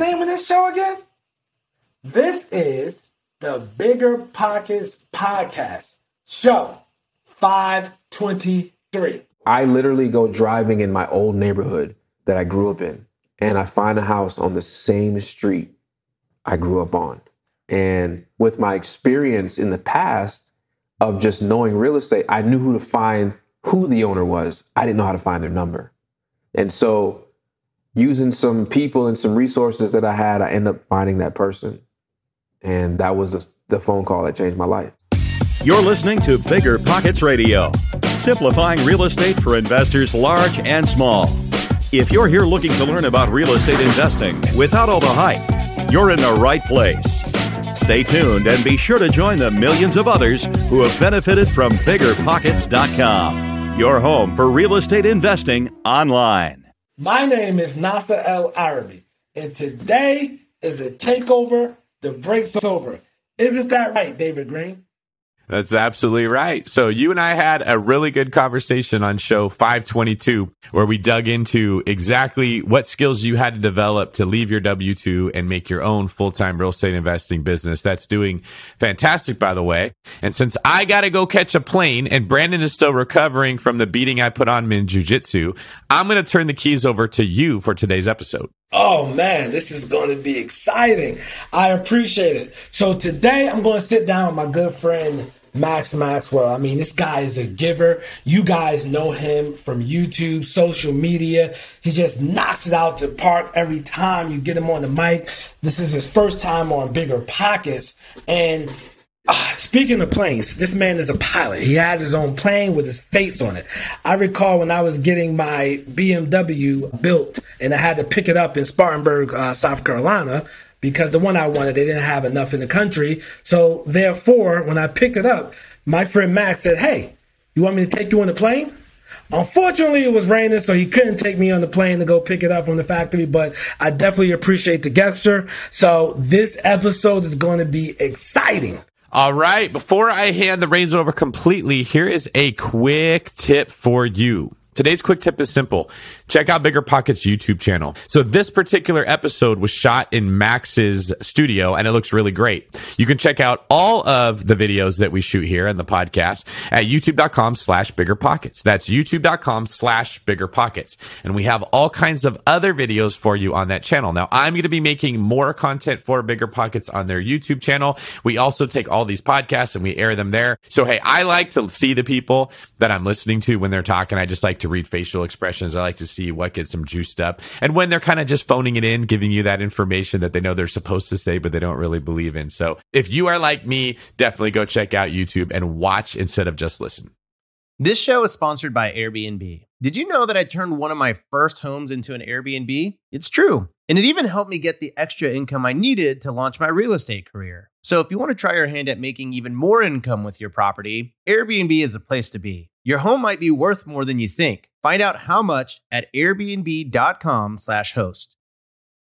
name of this show again? This is the Bigger Pockets Podcast, show 523. I literally go driving in my old neighborhood that I grew up in, and I find a house on the same street I grew up on. And with my experience in the past of just knowing real estate, I knew who to find who the owner was. I didn't know how to find their number. And so, using some people and some resources that I had, I end up finding that person. And that was the phone call that changed my life. You're listening to Bigger Pockets Radio, simplifying real estate for investors large and small. If you're here looking to learn about real estate investing without all the hype, you're in the right place. Stay tuned and be sure to join the millions of others who have benefited from biggerpockets.com, your home for real estate investing online. My name is Nasser El Arabi, and today is a takeover. The break's over. Isn't that right, David Greene? That's absolutely right. So you and I had a really good conversation on show 522 where we dug into exactly what skills you had to develop to leave your W2 and make your own full-time real estate investing business. That's doing fantastic, by the way. And since I got to go catch a plane and Brandon is still recovering from the beating I put on him in jujitsu, I'm going to turn the keys over to you for today's episode. Oh man, this is going to be exciting. I appreciate it. So today I'm going to sit down with my good friend Max Maxwell. I mean, this guy is a giver. You guys know him from YouTube, social media. He just knocks it out to park every time you get him on the mic. This is his first time on Bigger Pockets. And uh, speaking of planes, this man is a pilot. He has his own plane with his face on it. I recall when I was getting my BMW built and I had to pick it up in Spartanburg, uh, South Carolina because the one I wanted, they didn't have enough in the country. So therefore, when I picked it up, my friend Max said, Hey, you want me to take you on the plane? Unfortunately, it was raining, so he couldn't take me on the plane to go pick it up from the factory, but I definitely appreciate the gesture. So this episode is going to be exciting. All right. Before I hand the reins over completely, here is a quick tip for you. Today's quick tip is simple. Check out Bigger Pockets YouTube channel. So this particular episode was shot in Max's studio and it looks really great. You can check out all of the videos that we shoot here in the podcast at youtube.com slash bigger pockets. That's youtube.com slash bigger pockets. And we have all kinds of other videos for you on that channel. Now I'm going to be making more content for bigger pockets on their YouTube channel. We also take all these podcasts and we air them there. So, hey, I like to see the people that I'm listening to when they're talking. I just like to read facial expressions. I like to see what gets them juiced up. And when they're kind of just phoning it in, giving you that information that they know they're supposed to say, but they don't really believe in. So if you are like me, definitely go check out YouTube and watch instead of just listen. This show is sponsored by Airbnb. Did you know that I turned one of my first homes into an Airbnb? It's true. And it even helped me get the extra income I needed to launch my real estate career. So if you want to try your hand at making even more income with your property, Airbnb is the place to be. Your home might be worth more than you think. Find out how much at airbnb.com/host.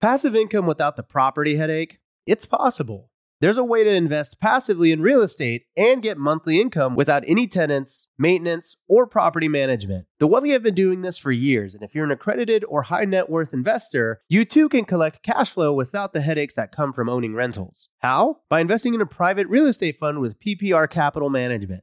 Passive income without the property headache? It's possible. There's a way to invest passively in real estate and get monthly income without any tenants, maintenance, or property management. The Wealthy have been doing this for years, and if you're an accredited or high net worth investor, you too can collect cash flow without the headaches that come from owning rentals. How? By investing in a private real estate fund with PPR Capital Management.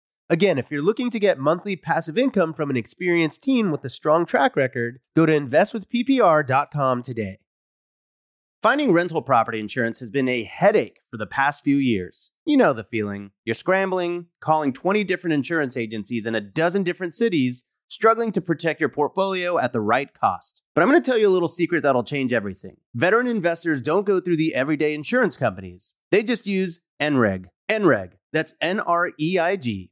Again, if you're looking to get monthly passive income from an experienced team with a strong track record, go to investwithppr.com today. Finding rental property insurance has been a headache for the past few years. You know the feeling. You're scrambling, calling 20 different insurance agencies in a dozen different cities, struggling to protect your portfolio at the right cost. But I'm going to tell you a little secret that'll change everything. Veteran investors don't go through the everyday insurance companies, they just use NREIG. NREIG, that's N R E I G,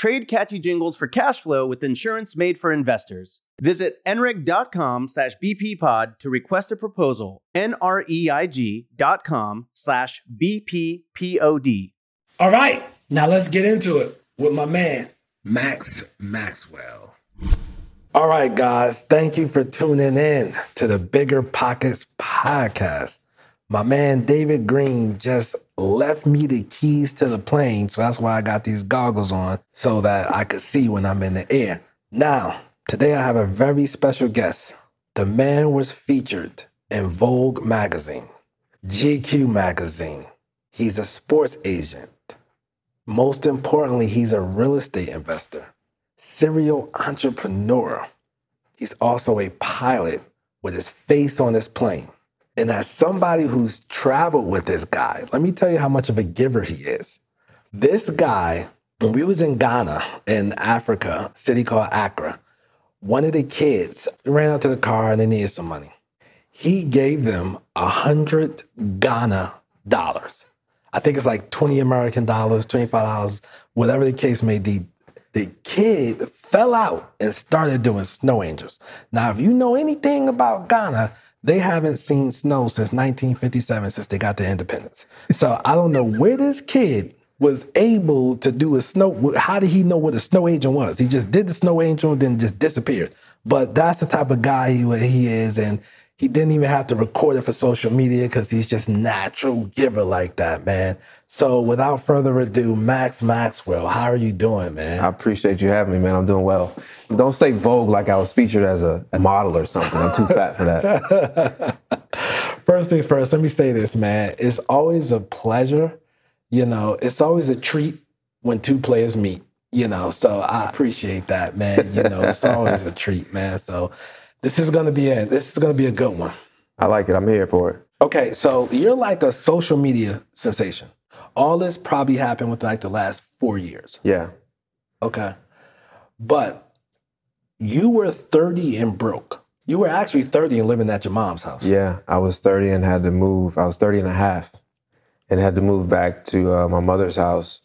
Trade catchy jingles for cash flow with insurance made for investors. Visit nreig.com slash bppod to request a proposal. N-R-E-I-G dot com slash bppod. All right, now let's get into it with my man, Max Maxwell. All right, guys, thank you for tuning in to the Bigger Pockets podcast. My man David Greene just left me the keys to the plane, so that's why I got these goggles on so that I could see when I'm in the air. Now, today I have a very special guest. The man was featured in Vogue magazine, GQ magazine. He's a sports agent. Most importantly, he's a real estate investor, serial entrepreneur. He's also a pilot with his face on his plane. And as somebody who's traveled with this guy, let me tell you how much of a giver he is. This guy, when we was in Ghana, in Africa, city called Accra, one of the kids ran out to the car and they needed some money. He gave them a hundred Ghana dollars. I think it's like 20 American dollars, $25, whatever the case may be. The kid fell out and started doing snow angels. Now, if you know anything about Ghana, they haven't seen snow since 1957, since they got their independence. So I don't know where this kid was able to do a snow. How did he know what a snow angel was? He just did the snow angel and then just disappeared. But that's the type of guy he, he is. And he didn't even have to record it for social media because he's just natural giver like that, man. So without further ado, Max Maxwell, how are you doing, man? I appreciate you having me, man. I'm doing well. Don't say Vogue like I was featured as a, model or something. I'm too fat for that. first things first, let me say this, man. It's always a pleasure. You know, it's always a treat when two players meet, you know. So I appreciate that, man. You know, it's always a treat, man. So this is gonna be a this is gonna be a good one. I like it. I'm here for it. Okay, so you're like a social media sensation. All this probably happened within like the last four years. Yeah. Okay. But you were 30 and broke. You were actually 30 and living at your mom's house. Yeah. I was 30 and had to move. I was 30 and a half and had to move back to uh, my mother's house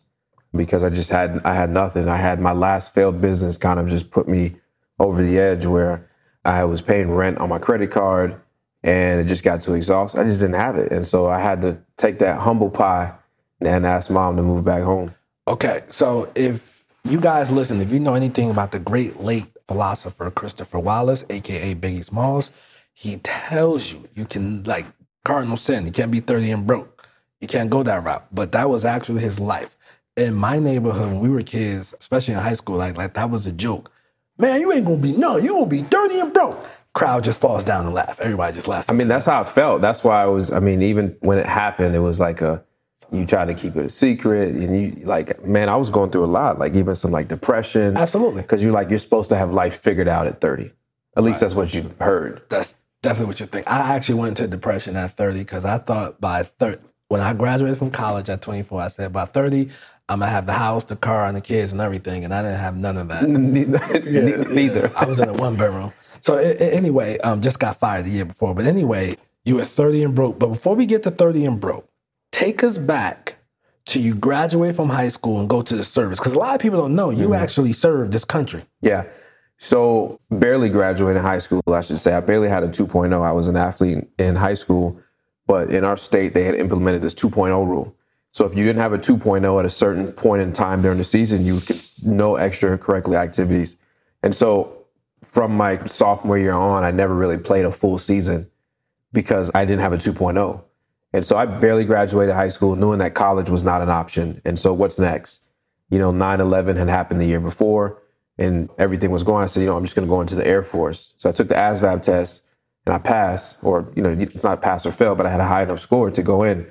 because I just had I had nothing. I had my last failed business kind of just put me over the edge where I was paying rent on my credit card and it just got too exhausted. I just didn't have it. And so I had to take that humble pie and ask mom to move back home. Okay. So if you guys listen, if you know anything about the great late philosopher Christopher Wallace, aka Biggie Smalls, he tells you you can like cardinal sin. You can't be 30 and broke. You can't go that route. But that was actually his life. In my neighborhood, when we were kids, especially in high school, like like that was a joke man, you ain't gonna be no, you gonna be dirty and broke. Crowd just falls down and laugh. Everybody just laughs. I mean, that's how I felt. That's why I was. I mean, even when it happened, it was like a you try to keep it a secret, and you like, man, I was going through a lot, like even some like depression. Absolutely, because you're like you're supposed to have life figured out at 30. At least right. that's what you heard. That's definitely what you think. I actually went into depression at 30 because I thought by 30, when I graduated from college at 24, I said by 30, I'm gonna have the house, the car, and the kids and everything, and I didn't have none of that. Neither. Neither. I was in a one bedroom. So it, it, anyway, um, just got fired the year before. But anyway, you were 30 and broke. But before we get to 30 and broke, take us back to you graduate from high school and go to the service because a lot of people don't know you mm-hmm. actually served this country. Yeah. So barely graduated high school, I should say. I barely had a 2.0. I was an athlete in high school, but in our state they had implemented this 2.0 rule. So if you didn't have a 2.0 at a certain point in time during the season, you could no extra extracurricular activities. And so from my sophomore year on, I never really played a full season because I didn't have a 2.0. And so I barely graduated high school knowing that college was not an option. And so what's next? You know, 9 11 had happened the year before and everything was going. I said, you know, I'm just going to go into the Air Force. So I took the ASVAB test and I passed, or, you know, it's not pass or fail, but I had a high enough score to go in.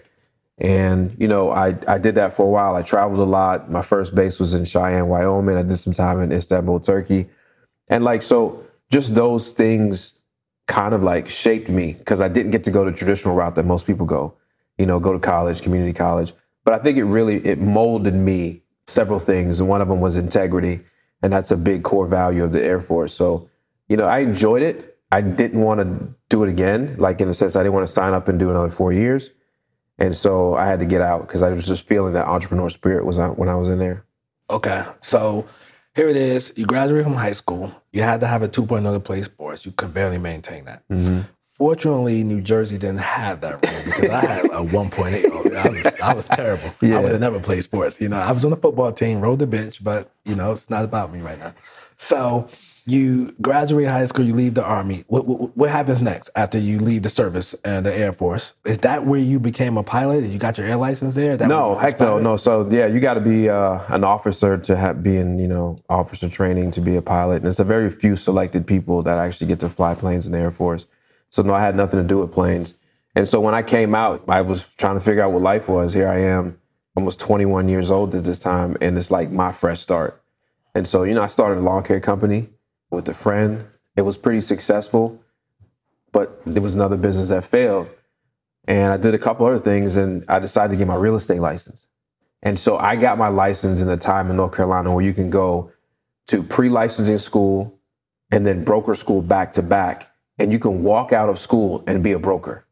And, you know, I, I did that for a while. I traveled a lot. My first base was in Cheyenne, Wyoming. I did some time in Istanbul, Turkey. And like, so just those things kind of like shaped me because I didn't get to go the traditional route that most people go, you know, go to college, community college. But I think it really it molded me several things, and one of them was integrity, and that's a big core value of the Air Force. So, you know, I enjoyed it. I didn't want to do it again, like in the sense I didn't want to sign up and do another four years, and so I had to get out because I was just feeling that entrepreneur spirit was out when I was in there. Okay, so here it is. You graduated from high school. You had to have a 2.0 to play sports. You could barely maintain that. Mm-hmm. Fortunately, New Jersey didn't have that rule because I had a 1.8. I was, I was terrible. I would have never played sports. You know, I was on the football team, rode the bench, but you know, it's not about me right now. So you graduate high school, you leave the army. What, what, what happens next after you leave the service and the Air Force? Is that where you became a pilot? And you got your air license there? That no, heck no, no. So yeah, you got to be uh, an officer to have be in you know officer training to be a pilot, and it's a very few selected people that actually get to fly planes in the Air Force. So no, I had nothing to do with planes. And so when I came out, I was trying to figure out what life was. Here I am, almost 21 years old at this time, and it's like my fresh start. And so you know, I started a lawn care company with a friend. It was pretty successful, but there was another business that failed. And I did a couple other things and I decided to get my real estate license. And so I got my license in the time in North Carolina where you can go to pre licensing school and then broker school back to back. And you can walk out of school and be a broker.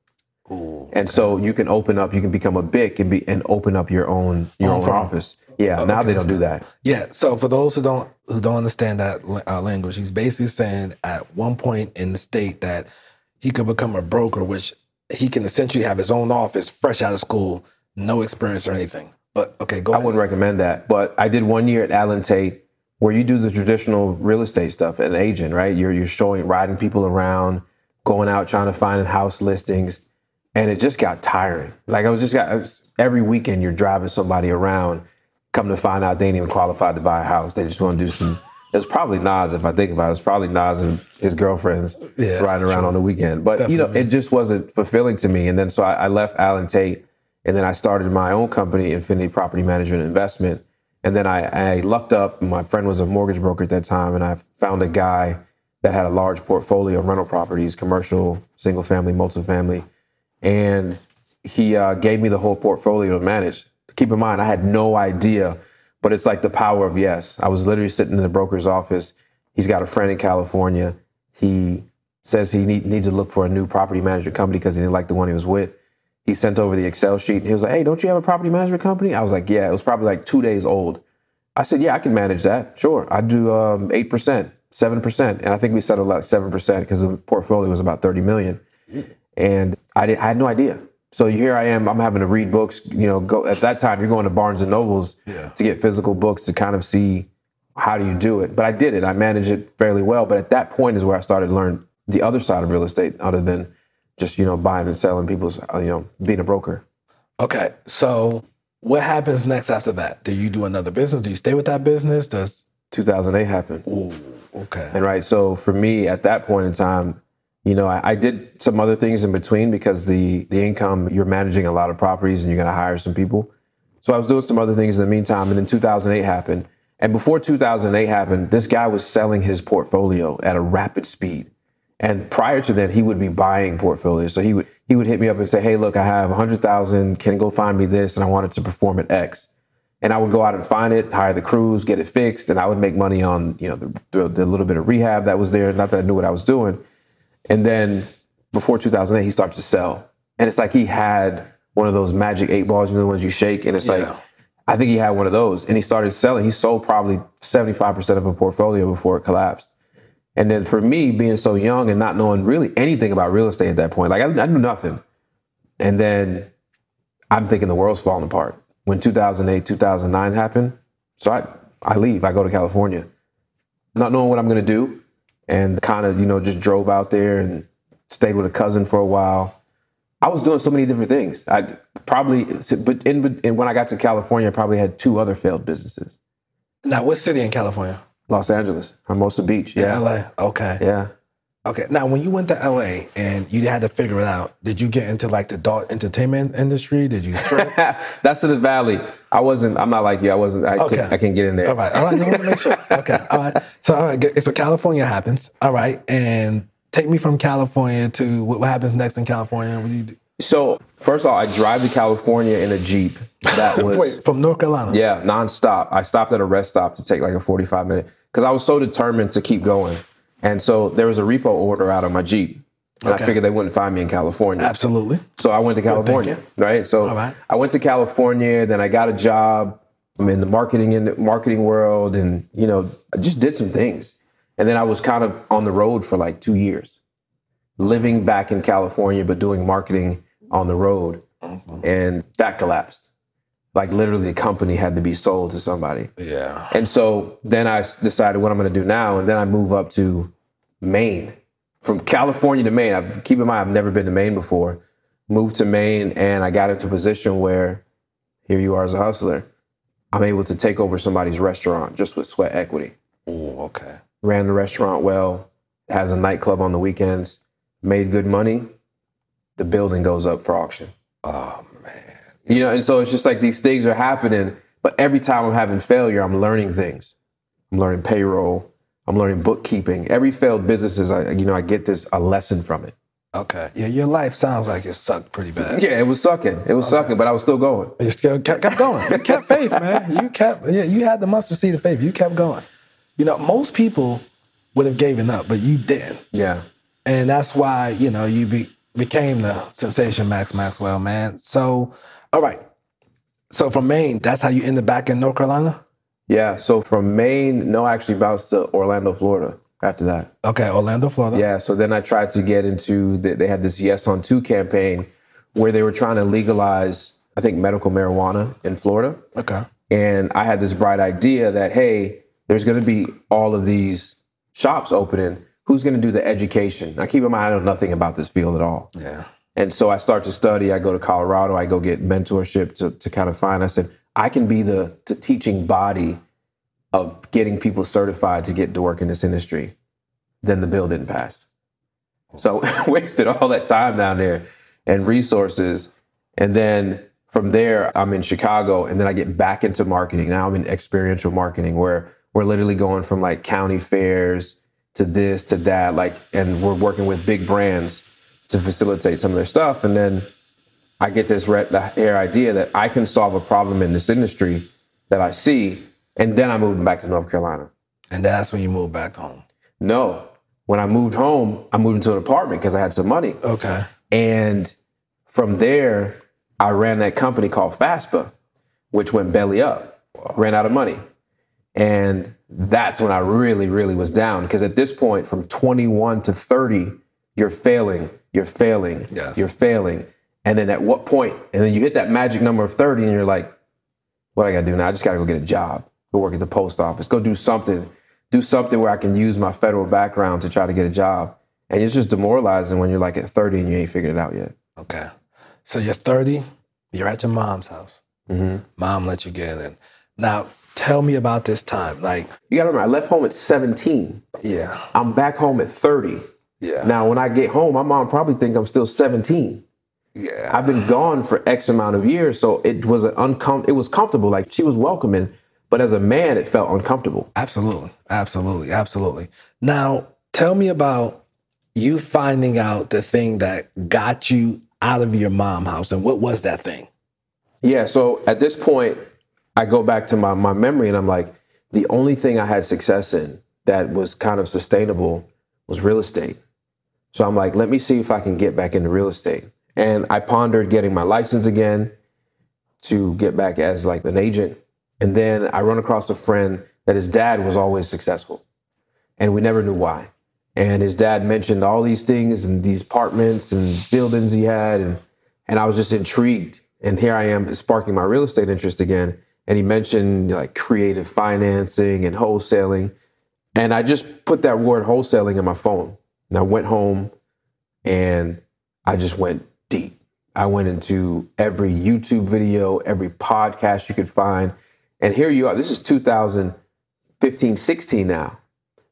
And so you can open up, you can become a BIC and be and open up your own your Own own office. Yeah, Oh, now okay, they don't do that. Yeah. So for those who don't who don't understand that uh, language, he's basically saying at one point in the state that he could become a broker, which he can essentially have his own office, fresh out of school, no experience or anything. But okay, go I ahead. wouldn't recommend that. But I did one year at Allen Tate where you do the traditional real estate stuff, an agent, right? You're you're showing riding people around, going out trying to find house listings. And it just got tiring. Like I was just got was, every weekend you're driving somebody around, come to find out they ain't even qualified to buy a house. They just want to do some it was probably Nas if I think about it. It was probably Nas and his girlfriends Yeah, riding around on the weekend. But you know, it just wasn't fulfilling to me. And then so I, I left Allen Tate and then I started my own company, Infinity Property Management Investment. And then I, I lucked up. My friend was a mortgage broker at that time, and I found a guy that had a large portfolio of rental properties, commercial, single family, multifamily. And he uh, gave me the whole portfolio to manage. Keep in mind, I had no idea, but it's like the power of yes. I was literally sitting in the broker's office. He's got a friend in California. He says he need, needs to look for a new property management company because he didn't like the one he was with. He sent over the Excel sheet. He was like, "Hey, don't you have a property management company?" I was like, "Yeah." It was probably like two days old. I said, "Yeah, I can manage that. Sure, I do um, eight percent, seven percent, and I think we settled like seven percent because the portfolio was about thirty million. And I did, I had no idea. So here I am. I'm having to read books. You know, go at that time you're going to Barnes and Nobles to get physical books to kind of see how do you do it. But I did it. I managed it fairly well. But at that point is where I started to learn the other side of real estate, other than just you know buying and selling people's uh, you know being a broker. Okay. So what happens next after that? Do you do another business? Do you stay with that business? Does 2008 happen? Ooh, okay. And right, so for me at that point in time, you know, I, I did some other things in between because the the income you're managing a lot of properties and you're going to hire some people. So I was doing some other things in the meantime, and then 2008 happened. And before 2008 happened, this guy was selling his portfolio at a rapid speed. And prior to that, he would be buying portfolios. So he would he would hit me up and say, "Hey, look, I have 100,000. Can you go find me this?" And I wanted to perform at X. And I would go out and find it, hire the crews, get it fixed, and I would make money on you know the, the, the little bit of rehab that was there. Not that I knew what I was doing. And then before 2008, he started to sell, and it's like he had one of those magic eight balls, you know, the ones you shake, and it's like I think he had one of those, and he started selling. He sold probably 75% of a portfolio before it collapsed. And then for me, being so young and not knowing really anything about real estate at that point, like I, I knew nothing. And then I'm thinking the world's falling apart. When 2008, 2009 happened, so I, I leave. I go to California, not knowing what I'm going to do, and kind of you know just drove out there and stayed with a cousin for a while. I was doing so many different things. I probably, but in, in when I got to California, I probably had two other failed businesses. Now, what city in California? Los Angeles, Hermosa Beach. Yeah, LA. Okay. yeah. Okay. Now, when you went to LA and you had to figure it out, did you get into like the adult entertainment industry? Did you? That's in the valley. I wasn't. I'm not like you. I wasn't. I, Okay. can, I can get in there. all right. All right. I want to make sure. Okay. All right. So, all right. So, California happens. All right. And take me from California to what, what happens next in California. What do you do? So first of all, I drive to California in a jeep. That was Wait, from North Carolina. yeah, nonstop. I stopped at a rest stop to take like a 45 minute because I was so determined to keep going. And so there was a repo order out of my jeep. And Okay. I figured they wouldn't find me in California. Absolutely. So I went to California, right? So right. I went to California, then I got a job. I'm in the marketing in the marketing world, and you know, I just did some things. And then I was kind of on the road for like two years, living back in California, but doing marketing on the road, and that collapsed. Like literally, the company had to be sold to somebody. Yeah. And so then I decided what I'm going to do now, and then I move up to Maine, from California to Maine. I've, keep in mind, I've never been to Maine before. Moved to Maine, and I got into a position where, here you are as a hustler, I'm able to take over somebody's restaurant just with sweat equity. Oh, okay. Ran the restaurant well, has a nightclub on the weekends, made good money. The building goes up for auction. Oh man. You know, and so it's just like these things are happening, but every time I'm having failure, I'm learning things. I'm learning payroll. I'm learning bookkeeping. Every failed business is, I, you know, I get this a lesson from it. Okay. Yeah, your life sounds like it sucked pretty bad. Yeah, it was sucking. It was sucking, but I was still going. You still kept, kept going. You kept faith, man. You kept. Yeah, you had the mustard seed of faith. You kept going. You know, most people would have given up, but you didn't, Yeah. and that's why you know you be, became the sensation, Max Maxwell, man. So, all right. So from Maine, that's how you ended back in North Carolina. Yeah. So from Maine, no, I actually bounced to Orlando, Florida after that. Okay, Orlando, Florida. Yeah. So then I tried to get into, the, they had this Yes on Two campaign where they were trying to legalize, I think, medical marijuana in Florida. Okay. And I had this bright idea that, hey, there's going to be all of these shops opening. Who's going to do the education? Now, keep in mind, I know nothing about this field at all. Yeah. And so I start to study. I go to Colorado. I go get mentorship to, to kind of find. I said, I can be the, the teaching body of getting people certified to get to work in this industry. Then the bill didn't pass. So wasted all that time down there and resources. And then from there, I'm in Chicago. And then I get back into marketing. Now I'm in experiential marketing where we're literally going from like county fairs to this to that. Like, and we're working with big brands to facilitate some of their stuff. And then I get this red hair idea that I can solve a problem in this industry that I see. And then I moved back to North Carolina. And that's when you moved back home. No, when I moved home, I moved into an apartment because I had some money. Okay. And from there, I ran that company called FASPA, which went belly up, ran out of money. And that's when I really, really was down. Because at this point, from 21 to 30, you're failing, you're failing, Yes. you're failing. And then at what point, and then you hit that magic number of 30 and you're like, what I gotta do now? I just gotta go get a job, go work at the post office, go do something, do something where I can use my federal background to try to get a job. And it's just demoralizing when you're like at 30 and you ain't figured it out yet. Okay. So you're 30. You're at your mom's house. Mm-hmm. Mom let you get in. Now, tell me about this time. Like, You gotta remember, I left home at 17. yeah, I'm back home at 30. Yeah, Now, when I get home, my mom probably think I'm still 17. yeah. I've been gone for X amount of years, so it was an uncom- It was comfortable. Like she was welcoming, but as a man, it felt uncomfortable. Absolutely, absolutely, absolutely. Now, tell me about you finding out the thing that got you out of your mom house, and what was that thing? Yeah. So at this point, I go back to my my memory, and I'm like, the only thing I had success in that was kind of sustainable was real estate. So I'm like, let me see if I can get back into real estate. And I pondered getting my license again to get back as like an agent. And then I run across a friend that his dad was always successful. And we never knew why. And his dad mentioned all these things and these apartments and buildings he had. And, and I was just intrigued. And here I am sparking my real estate interest again. And he mentioned like creative financing and wholesaling. And I just put that word wholesaling in my phone. And I went home and I just went deep. I went into every YouTube video, every podcast you could find. And here you are. This is 2015, 16 now.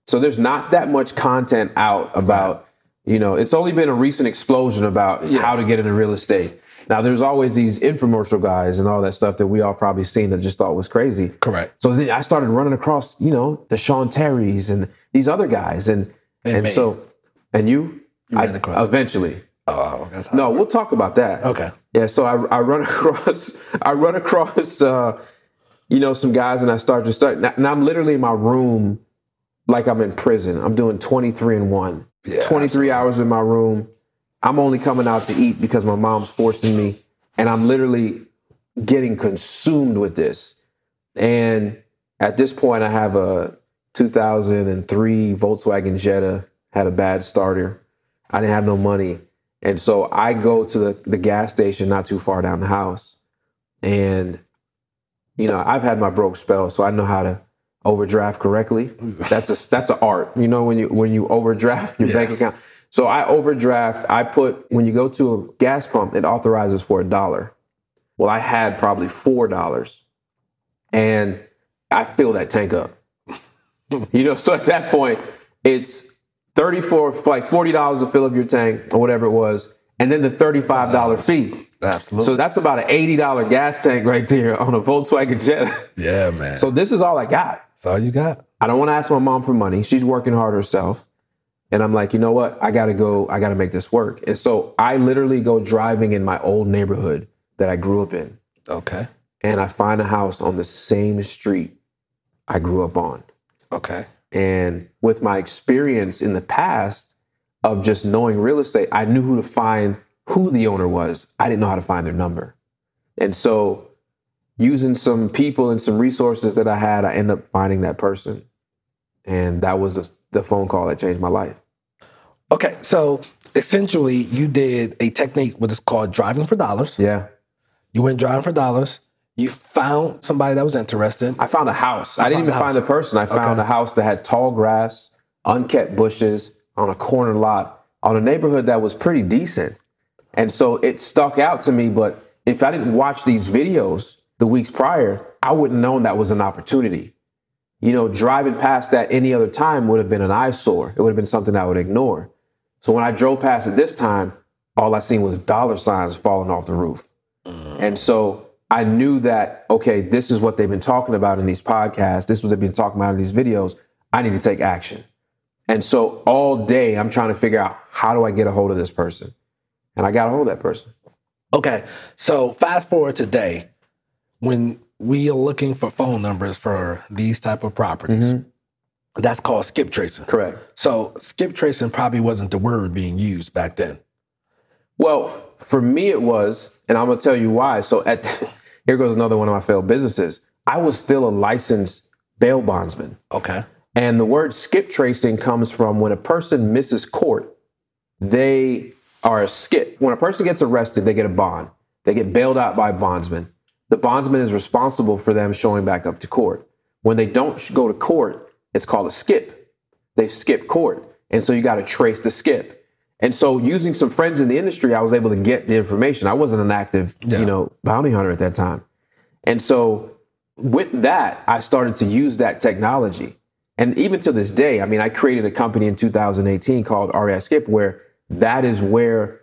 So there's not that much content out about, you know, it's only been a recent explosion about how to get into real estate. Now there's always these infomercial guys and all that stuff that we all probably seen that just thought was crazy. Correct. So then I started running across, you know, the Sean Terrys and these other guys, and and, me. so and you, I, ran across- eventually. Oh, No, we'll talk about that. Okay. Yeah, so I, I run across I run across uh, you know some guys and I start to start now, now I'm literally in my room like I'm in prison. I'm doing 23 and 1. Yeah, 23 hours in my room. I'm only coming out to eat because my mom's forcing me and I'm literally getting consumed with this. And at this point I have a 2003 Volkswagen Jetta had a bad starter. I didn't have no money. And so I go to the, the gas station not too far down the house. And, you know, I've had my broke spell, so I know how to overdraft correctly. That's a that's an art. You know, when you when you overdraft your bank account. So I overdraft, I put when you go to a gas pump, it authorizes for a dollar. Well, I had probably four dollars. And I fill that tank up. You know, so at that point, it's 34, like $40 to fill up your tank or whatever it was, and then the $35 fee. Absolutely. So that's about an $80 gas tank right there on a Volkswagen Jetta. yeah, man. So this is all I got. that's all you got. I don't want to ask my mom for money. She's working hard herself. And I'm like, you know what? I got to go, I got to make this work. And so I literally go driving in my old neighborhood that I grew up in. Okay. And I find a house on the same street I grew up on. Okay. And with my experience in the past of just knowing real estate, I knew who to find who the owner was. I didn't know how to find their number. And so using some people and some resources that I had, I ended up finding that person. And that was the, phone call that changed my life. Okay. So essentially, you did a technique what is called driving for dollars. Yeah. You went driving for dollars. You found somebody that was interested. I found a house. I didn't even a find the person. I found Okay. a house that had tall grass, unkept bushes on a corner lot on a neighborhood that was pretty decent. And so it stuck out to me. But if I didn't watch these videos the weeks prior, I wouldn't known that was an opportunity. You know, driving past that any other time would have been an eyesore. It would have been something I would ignore. So when I drove past it this time, all I seen was dollar signs falling off the roof. Mm. And so I knew that, okay, this is what they've been talking about in these podcasts. This is what they've been talking about in these videos. I need to take action. And so all day I'm trying to figure out how do I get a hold of this person? And I got a hold of that person. Okay. So fast forward today, when we are looking for phone numbers for these type of properties, mm-hmm. that's called skip tracing. Correct. So skip tracing probably wasn't the word being used back then. Well, for me it was, and I'm gonna tell you why. So at here goes another one of my failed businesses. I was still a licensed bail bondsman. Okay. And the word skip tracing comes from when a person misses court, they are a skip. When a person gets arrested, they get a bond. They get bailed out by a bondsman. The bondsman is responsible for them showing back up to court. When they don't go to court, it's called a skip. They've skipped court. And so you got to trace the skip. And so using some friends in the industry, I was able to get the information. I wasn't an active, Yeah. you know, bounty hunter at that time. And so with that, I started to use that technology. And even to this day, I mean, I created a company in 2018 called REI Skip, where that is where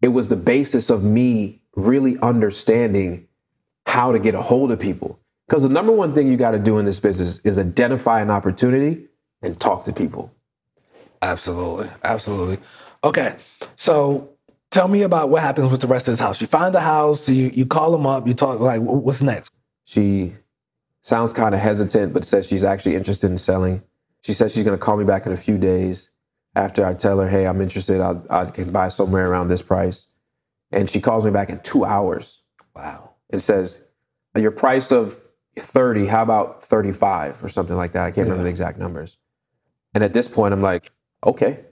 it was the basis of me really understanding how to get a hold of people. Because the number one thing you got to do in this business is identify an opportunity and talk to people. Absolutely. Absolutely. Okay. So tell me about what happens with the rest of this house. You find the house, you, you call them up, you talk like, what's next? She sounds kind of hesitant, but says she's actually interested in selling. She says she's going to call me back in a few days after I tell her, hey, I'm interested. I, I can buy somewhere around this price. And she calls me back in two hours Wow. and says, your price of 30, how about 35 or something like that? I can't remember the exact numbers. And at this point, I'm like, okay.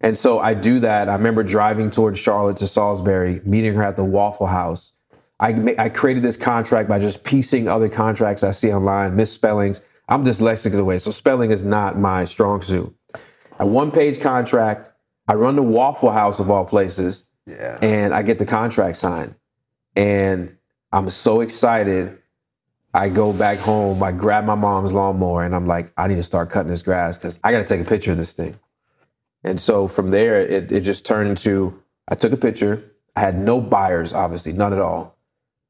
And so I do that. I remember driving towards Charlotte to Salisbury, meeting her at the Waffle House. I, I created this contract by just piecing other contracts I see online, misspellings. I'm dyslexic in a way, so spelling is not my strong suit. A one page contract. I run the Waffle House of all places Yeah. and I get the contract signed. And I'm so excited. I go back home, I grab my mom's lawnmower, and I'm like, I need to start cutting this grass because I got to take a picture of this thing. And so from there, it, it just turned into I took a picture. I had no buyers, obviously, none at all.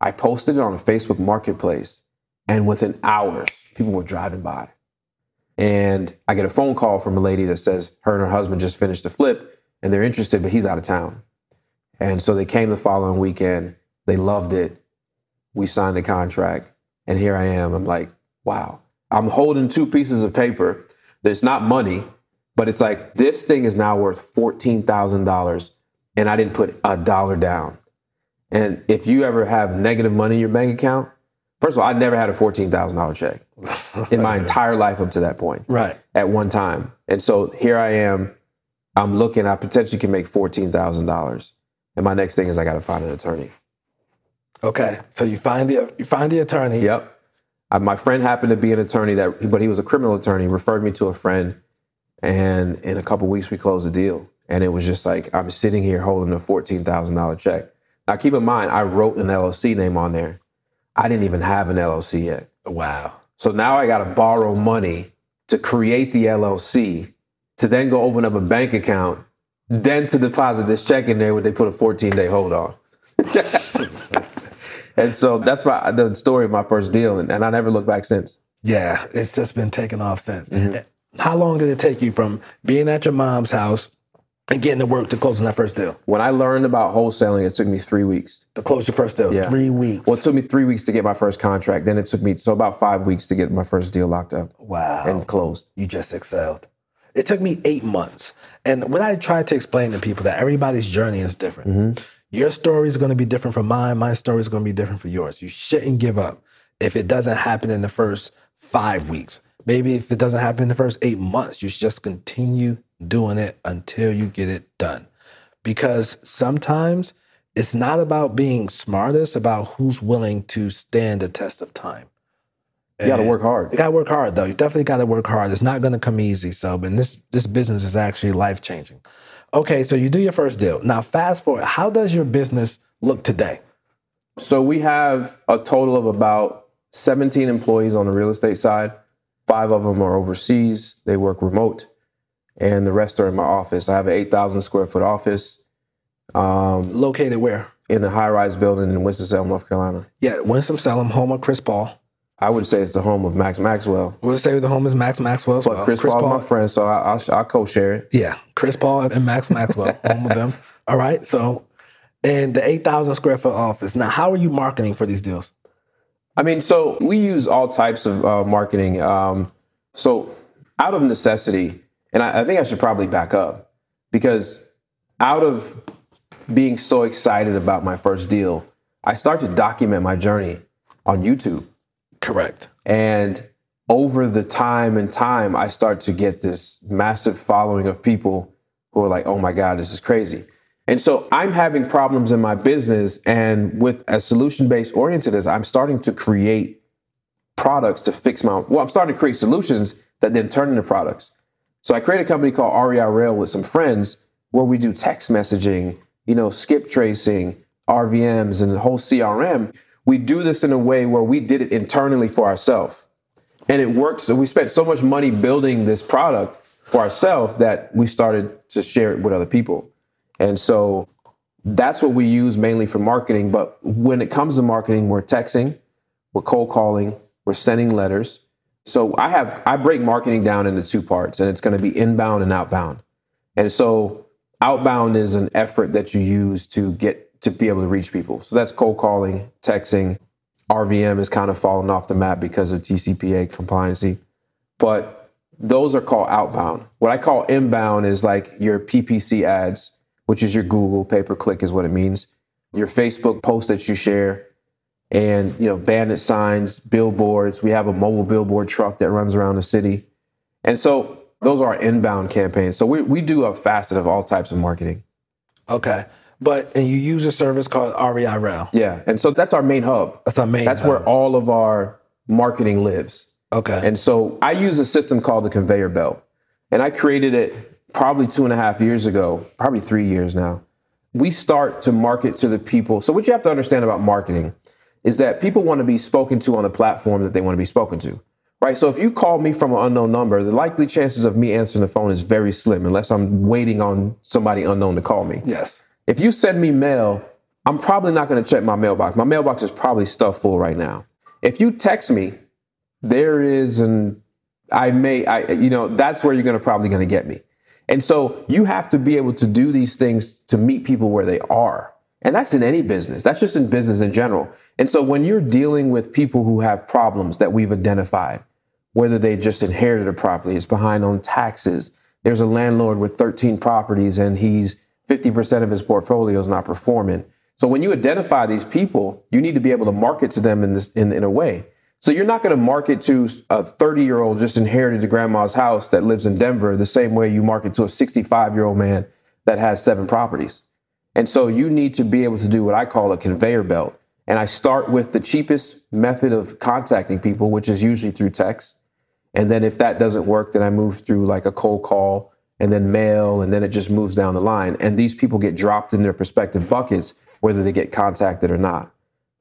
I posted it on a Facebook marketplace, and within hours, people were driving by. And I get a phone call from a lady that says her and her husband just finished the flip and they're interested, but he's out of town. And so they came the following weekend. They loved it. We signed the contract. And here I am. I'm like, wow. I'm holding two pieces of paper that's not money, but it's like this thing is now worth $14,000 and I didn't put a dollar down. And if you ever have negative money in your bank account, first of all, I never had a $14,000 check in my entire life up to that point. Right. At one time. And so here I am. I'm looking, I potentially can make $14,000. And my next thing is I got to find an attorney. Okay. So you find the you find the attorney. Yep. Uh, my friend happened to be an attorney that, but he was a criminal attorney. Referred me to a friend, and in a couple weeks we closed the deal. And it was just like I'm sitting here holding a fourteen thousand dollar check. Now keep in mind, I wrote an LLC name on there. I didn't even have an LLC yet. Wow. So now I got to borrow money to create the LLC, to then go open up a bank account, then to deposit this check in there where they put a 14 day hold on. and so that's my the story of my first deal, and, and I never looked back since. Yeah, it's just been taking off since. Mm-hmm. Eh, How long did it take you from being at your mom's house and getting to work to closing that first deal? When I learned about wholesaling, it took me three weeks. To close your first deal, Yeah. three weeks. Well, it took me three weeks to get my first contract. Then it took me so about five weeks to get my first deal locked up wow. and closed. you just excelled. It took me eight months. And when I try to explain to people that everybody's journey is different, mm-hmm. your story is going to be different from mine. My story is going to be different from yours. You shouldn't give up if it doesn't happen in the first five weeks. Maybe if it doesn't happen in the first eight months, you should just continue doing it until you get it done. Because sometimes it's not about being smart, it's about who's willing to stand the test of time. You got to work hard. you gotta work hard though. You definitely gotta work hard. It's not gonna come easy. So, but this this business is actually life changing. Okay, so you do your first deal. Now, fast forward. How does your business look today? So we have a total of about 17 employees on the real estate side. Five of them are overseas. They work remote, and the rest are in my office. I have an 8,000 square foot office um, Located where? in a high rise building in Winston-Salem, North Carolina. Yeah, Winston Salem, home of Chris Paul. I would say it's the home of Max Maxwell, We'll say the home is Max Maxwell but well. Chris, Paul's my friend, so I, I'll, I'll co-share it. Yeah, Chris Paul and Max Maxwell, home of them. All right, so and the eight thousand square foot office. Now, how are you marketing for these deals? I mean, so we use all types of uh, marketing. Um, so out of necessity, and I, I think I should probably back up because out of being so excited about my first deal, I start to document my journey on YouTube. Correct. And over the time and time, I start to get this massive following of people who are like, oh my God, this is crazy. And so I'm having problems in my business. And with as solution based oriented as I'm starting to create products to fix my, well, I'm starting to create solutions that then turn into products. So I created a company called REI Rail with some friends where we do text messaging, you know, skip tracing, RVMs, and the whole CRM. We do this in a way where we did it internally for ourselves. And it worked. So we spent so much money building this product for ourselves that we started to share it with other people. And so that's what we use mainly for marketing. But when it comes to marketing, we're texting, we're cold calling, we're sending letters. So I have I break marketing down into two parts, and it's going to be inbound and outbound. And so outbound is an effort that you use to get to be able to reach people. So that's cold calling, texting. RVM is kind of falling off the map because of TCPA compliancy. But those are called outbound. What I call inbound is like your PPC ads, which is your Google pay per click, is what it means. Your Facebook post that you share, and you know, bandit signs, billboards. We have a mobile billboard truck that runs around the city, and so those are our inbound campaigns. So we we do a facet of all types of marketing. Okay, but and you use a service called REI Rail. Yeah, and so that's our main hub. That's our main. That's where all of our marketing lives. Okay. And so I use a system called the conveyor belt. And I created it probably two and a half years ago, probably three years now. We start to market to the people. So, what you have to understand about marketing is that people want to be spoken to on the platform that they want to be spoken to. Right. So if you call me from an unknown number, the likely chances of me answering the phone is very slim unless I'm waiting on somebody unknown to call me. Yes. If you send me mail, I'm probably not going to check my mailbox. My mailbox is probably stuffed full right now. If you text me, there is an I may I you know that's where you're going to probably going to get me. And so you have to be able to do these things to meet people where they are. And that's in any business. That's just in business in general. And so when you're dealing with people who have problems that we've identified, whether they just inherited a property, it's behind on taxes, there's a landlord with 13 properties and he's 50% of his portfolio is not performing. So when you identify these people, you need to be able to market to them in this in, in a way. So you're not going to market to a 30 year old just inherited a grandma's house that lives in Denver the same way you market to a 65 year old man that has seven properties. And so you need to be able to do what I call a conveyor belt. And I start with the cheapest method of contacting people, which is usually through text. And then if that doesn't work, then I move through like a cold call and then mail, and then it just moves down the line. And these people get dropped in their prospective buckets, whether they get contacted or not.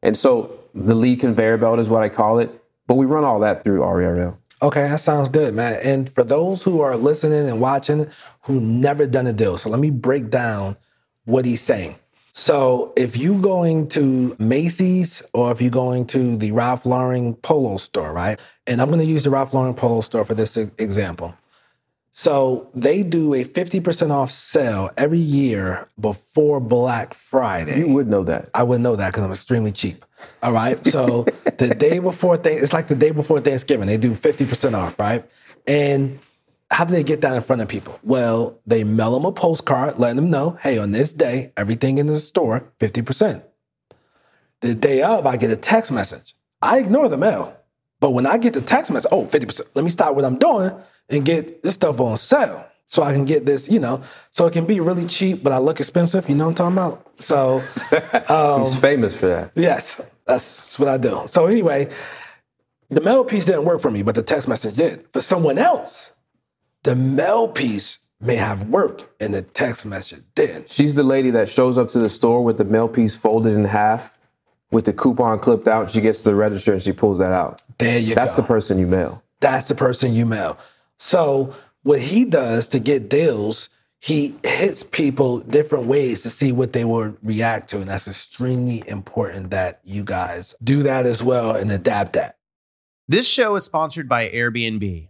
And so the lead conveyor belt is what I call it. But we run all that through RERL. Okay, that sounds good, man. And for those who are listening and watching who never done a deal, so let me break down what he's saying. So if you going to Macy's or if you're going to the Ralph Lauren Polo store, right? And I'm going to use the Ralph Lauren Polo store for this example. So they do a 50% off sale every year before Black Friday. You would know that. I would know that because I'm extremely cheap. All right. So the day before thing, it's like the day before Thanksgiving. They do 50% off, right? And how do they get that in front of people? Well, they mail them a postcard letting them know, hey, on this day, everything in the store, 50%. The day of, I get a text message. I ignore the mail. But when I get the text message, oh, 50%, let me stop what I'm doing and get this stuff on sale so I can get this, you know, so it can be really cheap, but I look expensive. You know what I'm talking about? So um, he's famous for that. Yes, that's what I do. So anyway, the mail piece didn't work for me, but the text message did. For someone else, the mail piece may have worked and the text message did. She's the lady that shows up to the store with the mail piece folded in half with the coupon clipped out. She gets to the register and she pulls that out. There you go. That's go. the person you mail. That's the person you mail. So what he does to get deals, he hits people different ways to see what they will react to. And that's extremely important that you guys do that as well and adapt that. This show is sponsored by Airbnb.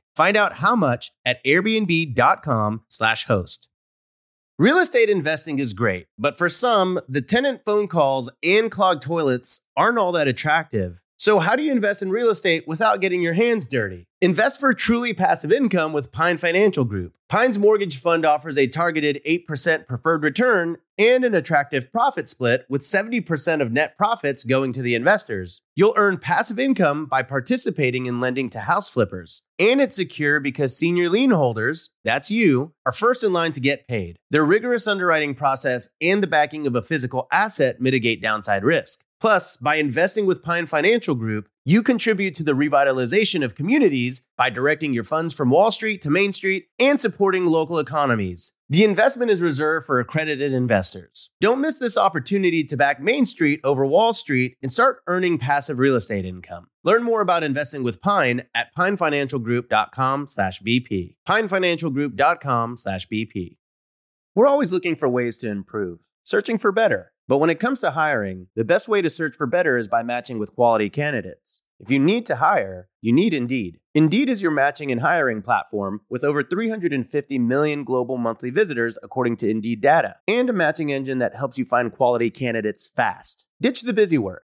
Find out how much at airbnb.com/slash host. Real estate investing is great, but for some, the tenant phone calls and clogged toilets aren't all that attractive. So, how do you invest in real estate without getting your hands dirty? Invest for truly passive income with Pine Financial Group. Pine's mortgage fund offers a targeted 8% preferred return and an attractive profit split with 70% of net profits going to the investors. You'll earn passive income by participating in lending to house flippers. And it's secure because senior lien holders, that's you, are first in line to get paid. Their rigorous underwriting process and the backing of a physical asset mitigate downside risk. Plus, by investing with Pine Financial Group, you contribute to the revitalization of communities by directing your funds from Wall Street to Main Street and supporting local economies. The investment is reserved for accredited investors. Don't miss this opportunity to back Main Street over Wall Street and start earning passive real estate income. Learn more about investing with Pine at pinefinancialgroup.com/bp. pinefinancialgroup.com/bp. We're always looking for ways to improve, searching for better. But when it comes to hiring, the best way to search for better is by matching with quality candidates. If you need to hire, you need Indeed. Indeed is your matching and hiring platform with over 350 million global monthly visitors, according to Indeed data, and a matching engine that helps you find quality candidates fast. Ditch the busy work.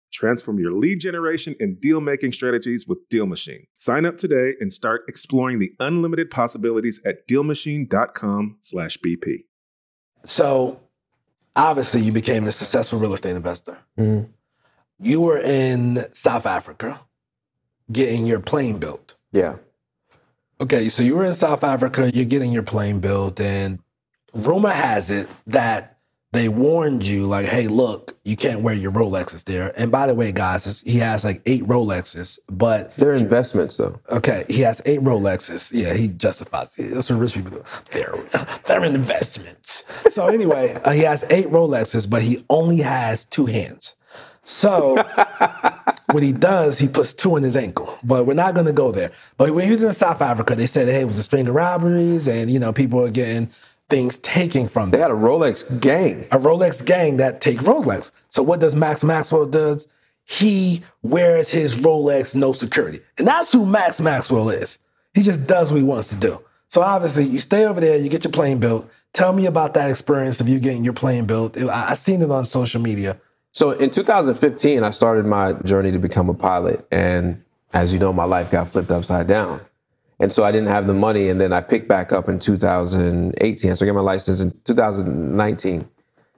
Transform your lead generation and deal making strategies with Deal Machine. Sign up today and start exploring the unlimited possibilities at dealmachine.com/bp. So, obviously, you became a successful real estate investor. Mm-hmm. You were in South Africa getting your plane built. Yeah. Okay, so you were in South Africa, you're getting your plane built, and rumor has it that they warned you like, hey, look, you can't wear your Rolexes there. And by the way, guys, he has like eight Rolexes, but they're investments though. Okay, he has eight Rolexes. Yeah, he justifies. It. That's what rich people do. They're they're investments. So anyway, uh, he has eight Rolexes, but he only has two hands. So what he does, he puts two in his ankle. But we're not going to go there. But when he was in South Africa, they said, hey, it was a string of robberies, and you know people are getting things taken from them. They had a Rolex gang. A Rolex gang that take Rolex. So what does Max Maxwell does? He wears his Rolex no security. And that's who Max Maxwell is. He just does what he wants to do. So obviously you stay over there, you get your plane built. Tell me about that experience of you getting your plane built. I, I seen it on social media. So in 2015, I started my journey to become a pilot. And as you know, my life got flipped upside down. And so I didn't have the money. And then I picked back up in 2018. So I got my license in 2019.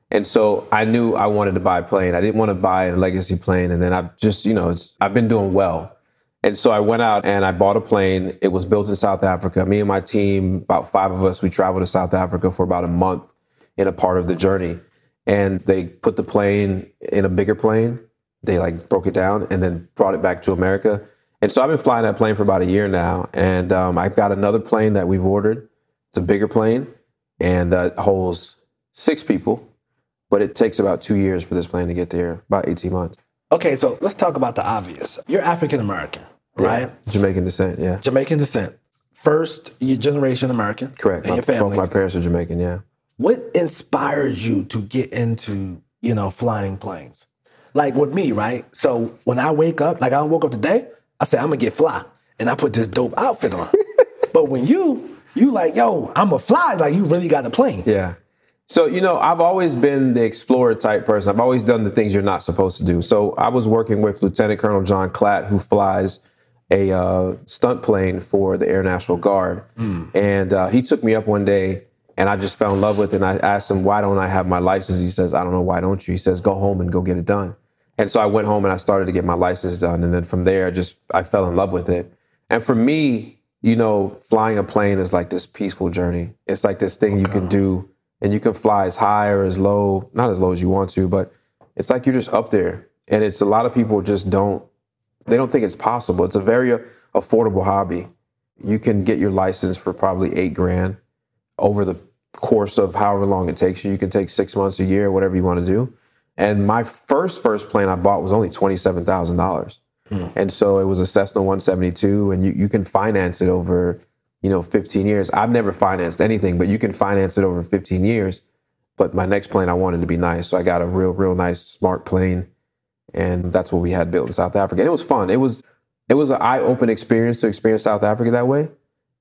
And so I knew I wanted to buy a plane. I didn't want to buy a legacy plane. And then I've just, you know, I've been doing well. And so I went out and I bought a plane. It was built in South Africa. Me and my team, about five of us, we traveled to South Africa for about a month in a part of the journey. And they put the plane in a bigger plane. They like broke it down and then brought it back to America. And so I've been flying that plane for about a year now, and um, I've got another plane that we've ordered. It's a bigger plane, and uh, holds six people, but it takes about two years for this plane to get there, about eighteen months. Okay, so let's talk about the obvious. You're African American, right? Yeah. Jamaican descent, yeah. Jamaican descent. First generation American. Correct. And my, your family. Both my parents are Jamaican, yeah. What inspired you to get into, you know, flying planes? Like with me, right? So when I wake up, like I woke up today, I said, I'm gonna get fly. And I put this dope outfit on. but when you, you like, yo, I'm a fly, like you really got a plane. Yeah. So, you know, I've always been the explorer type person. I've always done the things you're not supposed to do. So I was working with Lieutenant Colonel John Klatt, who flies a uh, stunt plane for the Air National Guard. Mm. And uh, he took me up one day and I just fell in love with it. And I asked him, why don't I have my license? He says, I don't know, why don't you? He says, go home and go get it done. And so I went home and I started to get my license done. And then from there, I just I fell in love with it. And for me, you know, flying a plane is like this peaceful journey. It's like this thing you can do and you can fly as high or as low, not as low as you want to, but it's like you're just up there. And it's a lot of people just don't they don't think it's possible. It's a very affordable hobby. You can get your license for probably eight grand over the course of however long it takes you. You can take six months, a year, whatever you want to do. And my first first plane I bought was only twenty seven thousand dollars, hmm. and so it was a Cessna one seventy two, and you you can finance it over you know fifteen years. I've never financed anything, but you can finance it over fifteen years. But my next plane I wanted to be nice, so I got a real real nice smart plane, and that's what we had built in South Africa. And it was fun. It was it was an eye open experience to experience South Africa that way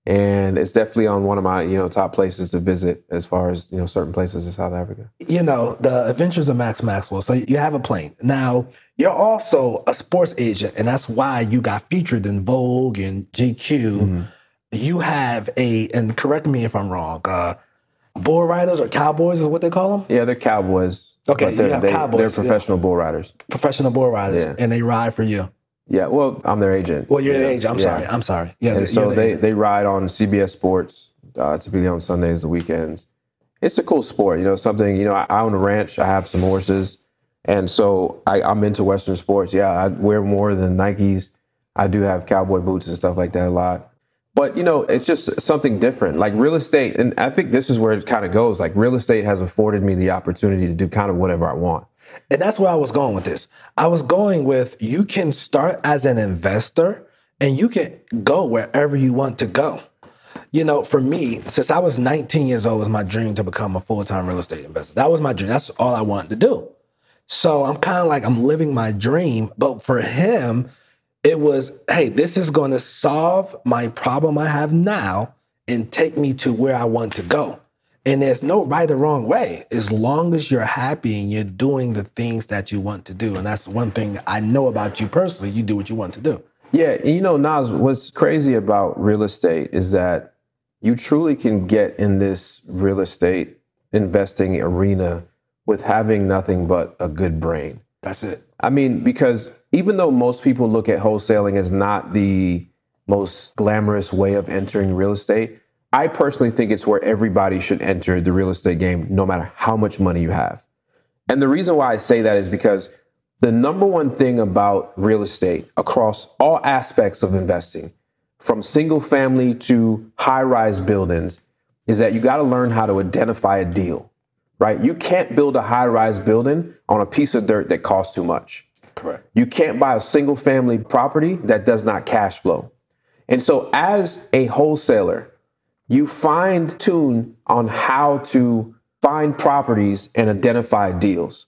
and it's definitely on one of my you know top places to visit as far as you know certain places in South Africa. You know the Adventures of Max Maxwell. So you have a plane now. You're also a sports agent, and that's why you got featured in Vogue and GQ. Mm-hmm. You have a, and correct me if I'm wrong. Uh, bull riders or cowboys is what they call them. Yeah, they're cowboys. Okay, they're, have they, cowboys, They're yeah. professional bull riders. Professional bull riders, Yeah. and they ride for you. Yeah, well, I'm their agent. Well, you're Yeah. the agent. I'm Yeah. sorry. I'm sorry. Yeah, and the- so the they agent. they ride on CBS Sports, uh, typically on Sundays, the weekends. It's a cool sport, you know. Something you know. I, I own a ranch. I have some horses, and so I, I'm into Western sports. Yeah, I wear more than Nikes. I do have cowboy boots and stuff like that a lot. But you know, it's just something different. Like real estate, and I think this is where it kind of goes. Like real estate has afforded me the opportunity to do kind of whatever I want. And that's where I was going with this. I was going with you can start as an investor and you can go wherever you want to go. You know, for me, since I was 19 years old, it was my dream to become a full time real estate investor. That was my dream. That's all I wanted to do. So I'm kind of like, I'm living my dream. But for him, it was, hey, this is going to solve my problem I have now and take me to where I want to go. And there's no right or wrong way as long as you're happy and you're doing the things that you want to do. And that's one thing I know about you personally. You do what you want to do. Yeah, you know, Nas, what's crazy about real estate is that you truly can get in this real estate investing arena with having nothing but a good brain. That's it. I mean, because even though most people look at wholesaling as not the most glamorous way of entering real estate, I personally think it's where everybody should enter the real estate game, no matter how much money you have. And the reason why I say that is because the number one thing about real estate across all aspects of investing, from single family to high rise buildings, is that you got to learn how to identify a deal, right? You can't build a high rise building on a piece of dirt that costs too much. Correct. You can't buy a single family property that does not cash flow. And so, as a wholesaler, you fine tune on how to find properties and identify deals.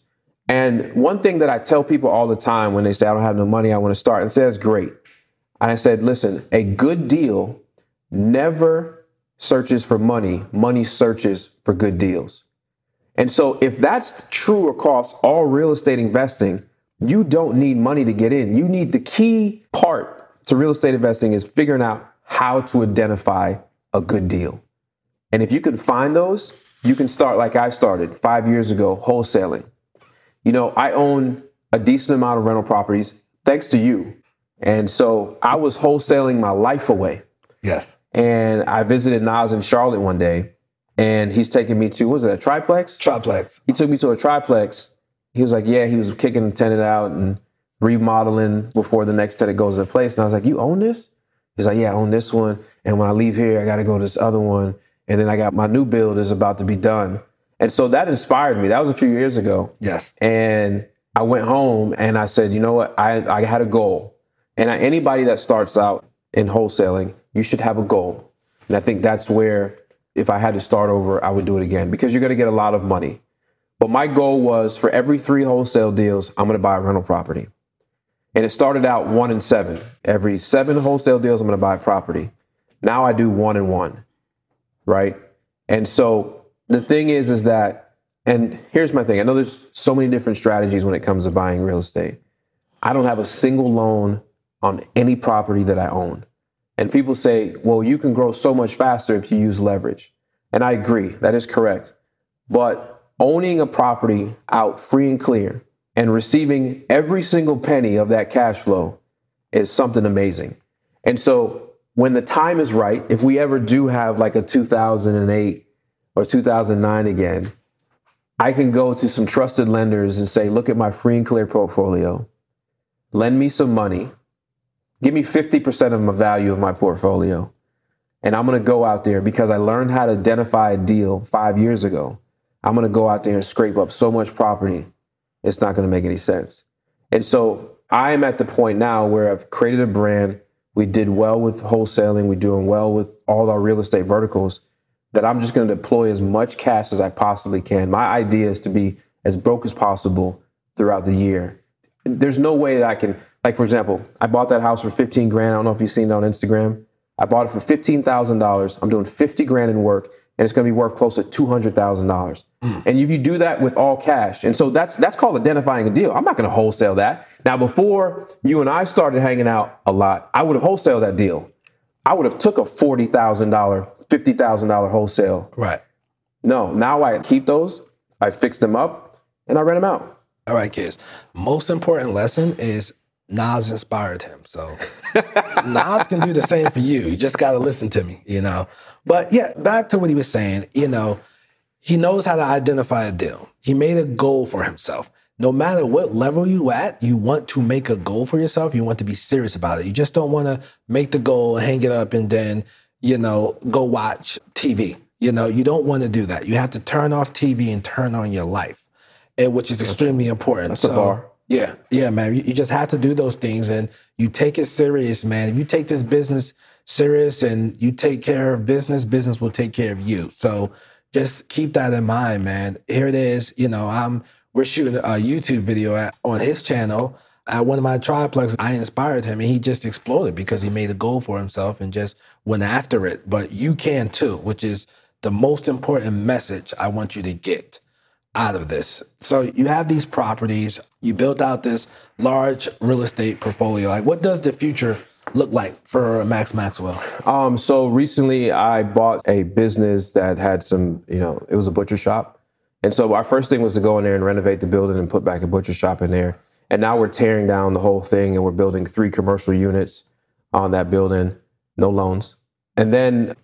And one thing that I tell people all the time when they say, I don't have no money, I want to start, and say, that's great. And I said, listen, a good deal never searches for money, money searches for good deals. And so, if that's true across all real estate investing, you don't need money to get in. You need the key part to real estate investing is figuring out how to identify a good deal. And if you can find those, you can start like I started five years ago, wholesaling. You know, I own a decent amount of rental properties thanks to you. And so I was wholesaling my life away. Yes. And I visited Nas in Charlotte one day, and he's taking me to, what was it, a triplex? Triplex. he took me to a triplex. He was like, yeah, he was kicking the tenant out and remodeling before the next tenant goes into place. And I was like, you own this? He's like, yeah, I own this one. And when I leave here, I got to go to this other one. And then I got my new build is about to be done. And so that inspired me. That was a few years ago. Yes. And I went home and I said, you know what? I, I had a goal. And I, anybody that starts out in wholesaling, you should have a goal. And I think that's where, if I had to start over, I would do it again because you're going to get a lot of money. But my goal was for every three wholesale deals, I'm going to buy a rental property. And it started out one in seven. Every seven wholesale deals, I'm going to buy a property. Now I do one and one, right? And so the thing is, is that, and here's my thing. I know there's so many different strategies when it comes to buying real estate. I don't have a single loan on any property that I own. And people say, well, you can grow so much faster if you use leverage. And I agree, that is correct. But owning a property out free and clear and receiving every single penny of that cash flow is something amazing. And so when the time is right, if we ever do have like a 2008 or 2009 again, I can go to some trusted lenders and say, look at my free and clear portfolio. Lend me some money. Give me 50% of my value of my portfolio. And I'm going to go out there because I learned how to identify a deal five years ago. I'm going to go out there and scrape up so much property. It's not going to make any sense. And so I am at the point now where I've created a brand. We did well with wholesaling. We're doing well with all our real estate verticals that I'm just going to deploy as much cash as I possibly can. My idea is to be as broke as possible throughout the year. There's no way that I can, like, for example, I bought that house for 15 grand. I don't know if you've seen it on Instagram. I bought it for $15,000. I'm doing 50 grand in work and it's going to be worth close to $200,000. Mm. And if you do that with all cash, and so that's that's called identifying a deal. I'm not going to wholesale that. Now, before you and I started hanging out a lot, I would have wholesaled that deal. I would have took a $40,000 fifty thousand dollar wholesale. Right. No, now I keep those. I fix them up and I rent them out. All right, kids. Most important lesson is Nas inspired him. So Nas can do the same for you. You just got to listen to me, you know. But yeah, back to what he was saying, you know, he knows how to identify a deal. He made a goal for himself. No matter what level you at, you want to make a goal for yourself. You want to be serious about it. You just don't want to make the goal, hang it up, and then you know, go watch TV. You know, you don't want to do that. You have to turn off TV and turn on your life, and which is extremely important. That's so, a bar. Yeah, yeah, man. You, you just have to do those things, and you take it serious, man. If you take this business serious and you take care of business, business will take care of you. So just keep that in mind, man. Here it is. You know, I'm we're shooting a YouTube video at, on his channel at one of my triplexes, I inspired him and he just exploded because he made a goal for himself and just went after it. But you can too, which is the most important message I want you to get out of this. So you have these properties, you built out this large real estate portfolio. Like what does the future look like for Max Maxwell? Um, so recently I bought a business that had some, you know, it was a butcher shop. And so our first thing was to go in there and renovate the building and put back a butcher shop in there. And now we're tearing down the whole thing and we're building three commercial units on that building, no loans. And then,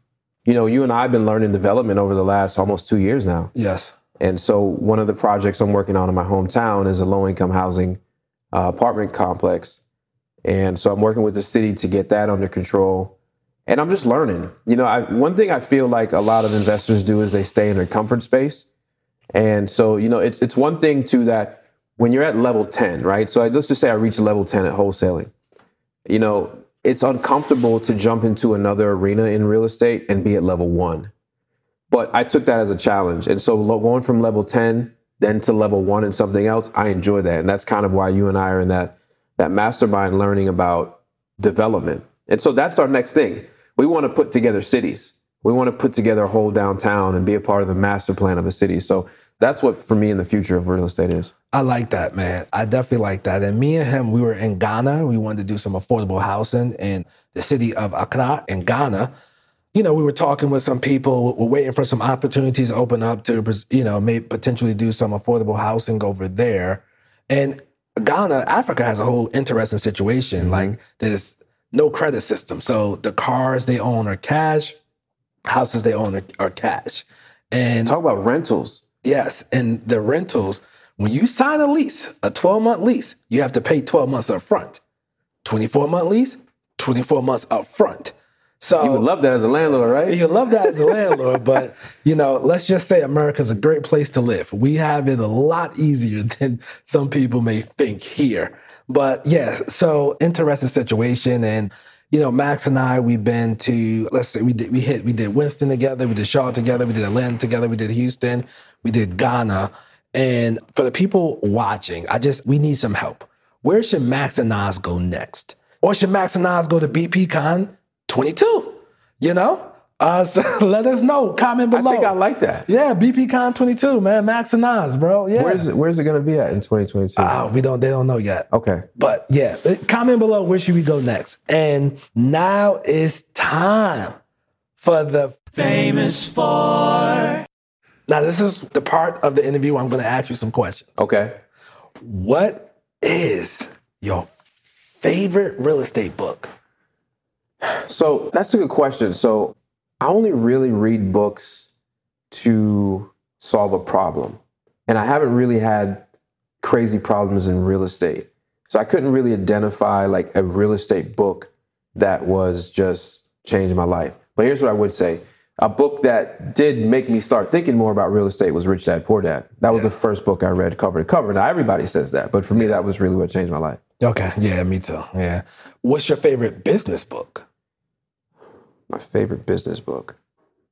you know, you and I have been learning development over the last almost two years now. Yes. And so one of the projects I'm working on in my hometown is a low income housing uh, apartment complex. And so I'm working with the city to get that under control. And I'm just learning. You know, I, one thing I feel like a lot of investors do is they stay in their comfort space. And so, you know, it's it's one thing to that when you're at level 10, right? So I, let's just say I reach level 10 at wholesaling. You know, it's uncomfortable to jump into another arena in real estate and be at level one. But I took that as a challenge. And so going from level 10 then to level one and something else, I enjoy that. And that's kind of why you and I are in that, that mastermind learning about development. And so that's our next thing. We want to put together cities. We want to put together a whole downtown and be a part of the master plan of a city. So that's what for me in the future of real estate is. I like that, man. I definitely like that. And me and him, we were in Ghana. We wanted to do some affordable housing in the city of Accra in Ghana. You know, we were talking with some people. We're waiting for some opportunities to open up to, you know, maybe potentially do some affordable housing over there. And Ghana, Africa has a whole interesting situation. Mm-hmm. Like there's no credit system. So the cars they own are cash, houses they own are, are cash. And talk about rentals. Yes, and the rentals, when you sign a lease, a 12 month lease, you have to pay 12 months up front. 24 month lease, 24 months up front. So you would love that as a landlord, right? You love that as a landlord, but you know, let's just say America's a great place to live. We have it a lot easier than some people may think here. But yes, so interesting situation and you know, Max and I, we've been to, let's say we did, we hit, we did Winston together, we did Charlotte together, we did Atlanta together, we did Houston, we did Ghana. And for the people watching, I just, we need some help. Where should Max and Nas go next? Or should Max and Nas go to BP Con 22? You know? Uh, so let us know. Comment below. I think I like that. Yeah, BPCon 22, man. Max and Nas, bro. Yeah. Where's it, where's it going to be at in 2022? Uh, we don't, they don't know yet. Okay. But yeah, comment below where should we go next. And now it's time for the famous four. Now, this is the part of the interview where I'm going to ask you some questions. Okay. What is your favorite real estate book? So that's a good question. So I only really read books to solve a problem. and I haven't really had crazy problems in real estate. So I couldn't really identify like a real estate book that was just changing my life. But here's what I would say. A book that did make me start thinking more about real estate was Rich Dad Poor Dad. That was the first book I read cover to cover. Now everybody says that, but for me that was really what changed my life. Okay. Yeah, me too. Yeah. What's your favorite business book? My favorite business book.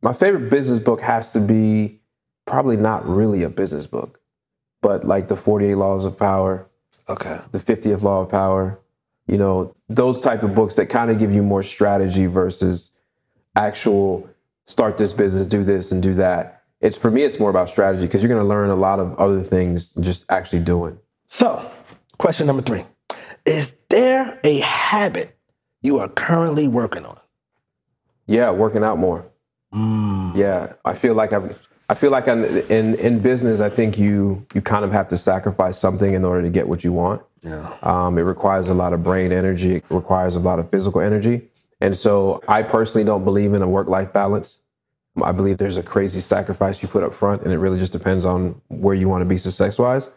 My favorite business book has to be probably not really a business book, but like the 48 Laws of Power, Okay. the 50th Law of Power, you know, those type of books that kind of give you more strategy versus actual start this business, do this and do that. It's for me, it's more about strategy because you're going to learn a lot of other things just actually doing. So, question number three Is there a habit you are currently working on? Yeah, working out more. Yeah, I feel like I've. I feel like I'm, in in business, I think you you kind of have to sacrifice something in order to get what you want. Yeah. Um, it requires a lot of brain energy. It requires a lot of physical energy. And so I personally don't believe in a work life balance. I believe there's a crazy sacrifice you put up front, and it really just depends on where you want to be success wise.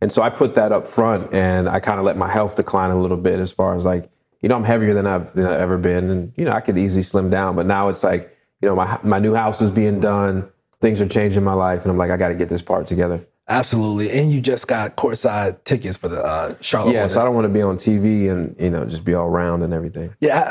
And so I put that up front, and I kind of let my health decline a little bit as far as like, you know, I'm heavier than I've, than I've ever been, and you know, I could easily slim down. But now it's like, you know, my my new house is being done, things are changing my life, and I'm like, I got to get this part together. Absolutely. And you just got courtside tickets for the uh, Charlotte Yeah, so I don't want to be on TV and you know just be all round and everything. Yeah,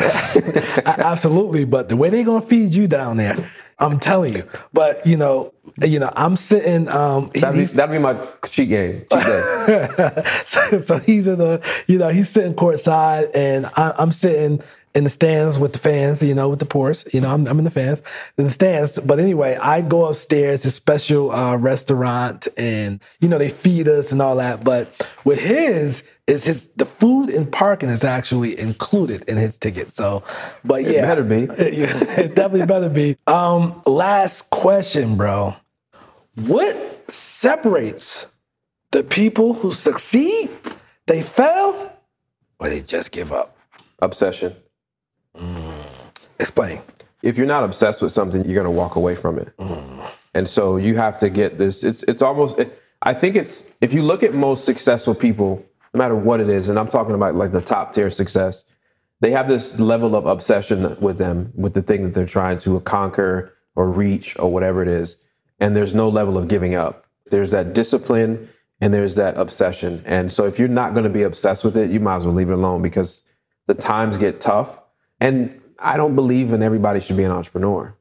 absolutely. But the way they're gonna feed you down there, I'm telling you. But you know, you know, I'm sitting. Um, he- That'd be, that'd be my cheat game, cheat day. so, so he's in the, you know, he's sitting courtside, and I, I'm sitting in the stands with the fans, you know, with the Pours. You know, I'm, I'm in the fans, in the stands. But anyway, I go upstairs to special uh, restaurant, and you know, they feed us and all that. But with his, is his the food and parking is actually included in his ticket. So, but yeah, better be. It definitely better be. Um, last question, bro. What separates the people who succeed, they fail, or they just give up? Obsession. Mm. Explain. If you're not obsessed with something, you're gonna walk away from it. Mm. And so you have to get this. It's it's almost. It, I think it's if you look at most successful people, no matter what it is, and I'm talking about like the top tier success, they have this level of obsession with them, with the thing that they're trying to conquer or reach or whatever it is. And there's no level of giving up. There's that discipline and there's that obsession. And so if you're not going to be obsessed with it, you might as well leave it alone because the times get tough. And I don't believe in everybody should be an entrepreneur.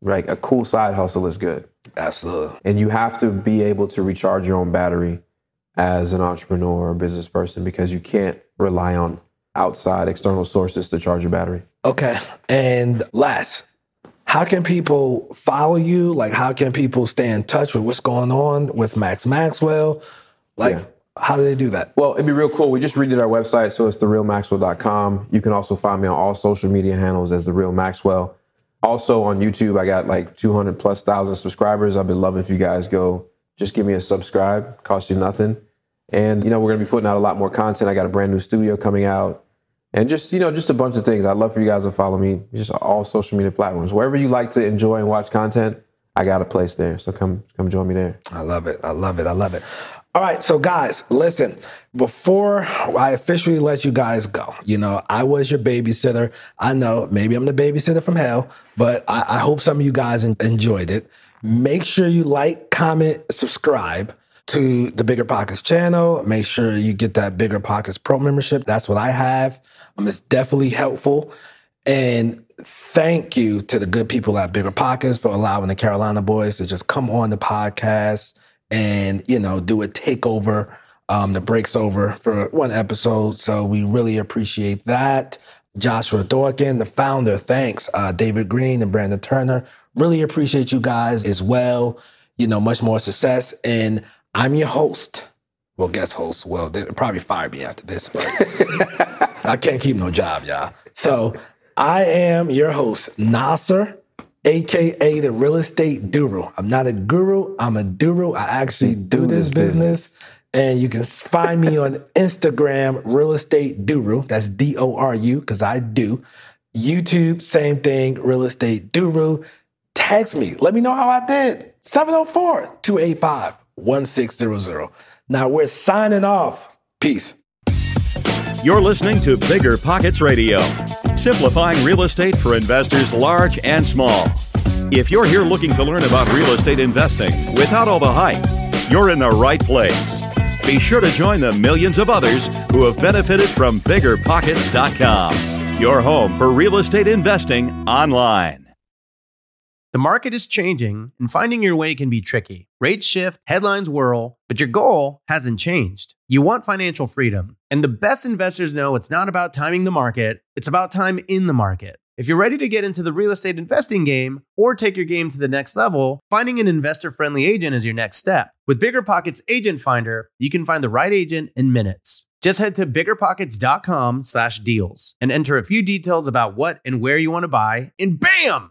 Right? A cool side hustle is good. Absolutely. And you have to be able to recharge your own battery as an entrepreneur or business person because you can't rely on outside external sources to charge your battery. Okay. And last, how can people follow you? Like, how can people stay in touch with what's going on with Max Maxwell? Like, Yeah. how do they do that? Well, it'd be real cool. We just redid our website, so it's therealmaxwell.com. You can also find me on all social media handles as the real Maxwell. Also on YouTube, I got like 200 plus thousand subscribers. I'd be loving if you guys go just give me a subscribe, cost you nothing. And you know, we're gonna be putting out a lot more content. I got a brand new studio coming out, and just you know, just a bunch of things. I'd love for you guys to follow me, just all social media platforms, wherever you like to enjoy and watch content. I got a place there, so come come join me there. I love it. I love it. I love it. All right, so guys, listen. Before I officially let you guys go, you know, I was your babysitter. I know maybe I'm the babysitter from hell, but I, I hope some of you guys en- enjoyed it. Make sure you like, comment, subscribe to the Bigger Pockets channel. Make sure you get that Bigger Pockets Pro membership. That's what I have. Um, it's definitely helpful. And thank you to the good people at Bigger Pockets for allowing the Carolina boys to just come on the podcast and, you know, do a takeover, um, the breaks over for one episode. So we really appreciate that. Joshua Dorkin, the founder, thanks. Uh, David Greene and Brandon Turner. Really appreciate you guys as well. You know, much more success. And I'm your host. Well, guest host. Well, they'll probably fire me after this, but I can't keep no job, y'all. So I am your host, Nasser, aka the real estate doru. I'm not a guru, I'm a doru. I actually do this business. And you can find me on Instagram, real estate doru. That's D O R U, because I do. YouTube, same thing, real estate doru. Text me. Let me know how I did. 704 285 1600. Now we're signing off. Peace. You're listening to Bigger Pockets Radio, simplifying real estate for investors large and small. If you're here looking to learn about real estate investing without all the hype, you're in the right place. Be sure to join the millions of others who have benefited from biggerpockets.com, your home for real estate investing online. The market is changing, and finding your way can be tricky. Rates shift, headlines whirl, but your goal hasn't changed. You want financial freedom, and the best investors know it's not about timing the market, it's about time in the market. If you're ready to get into the real estate investing game or take your game to the next level, finding an investor friendly agent is your next step. With BiggerPockets Agent Finder, you can find the right agent in minutes. Just head to biggerpockets.com slash deals and enter a few details about what and where you want to buy, and bam!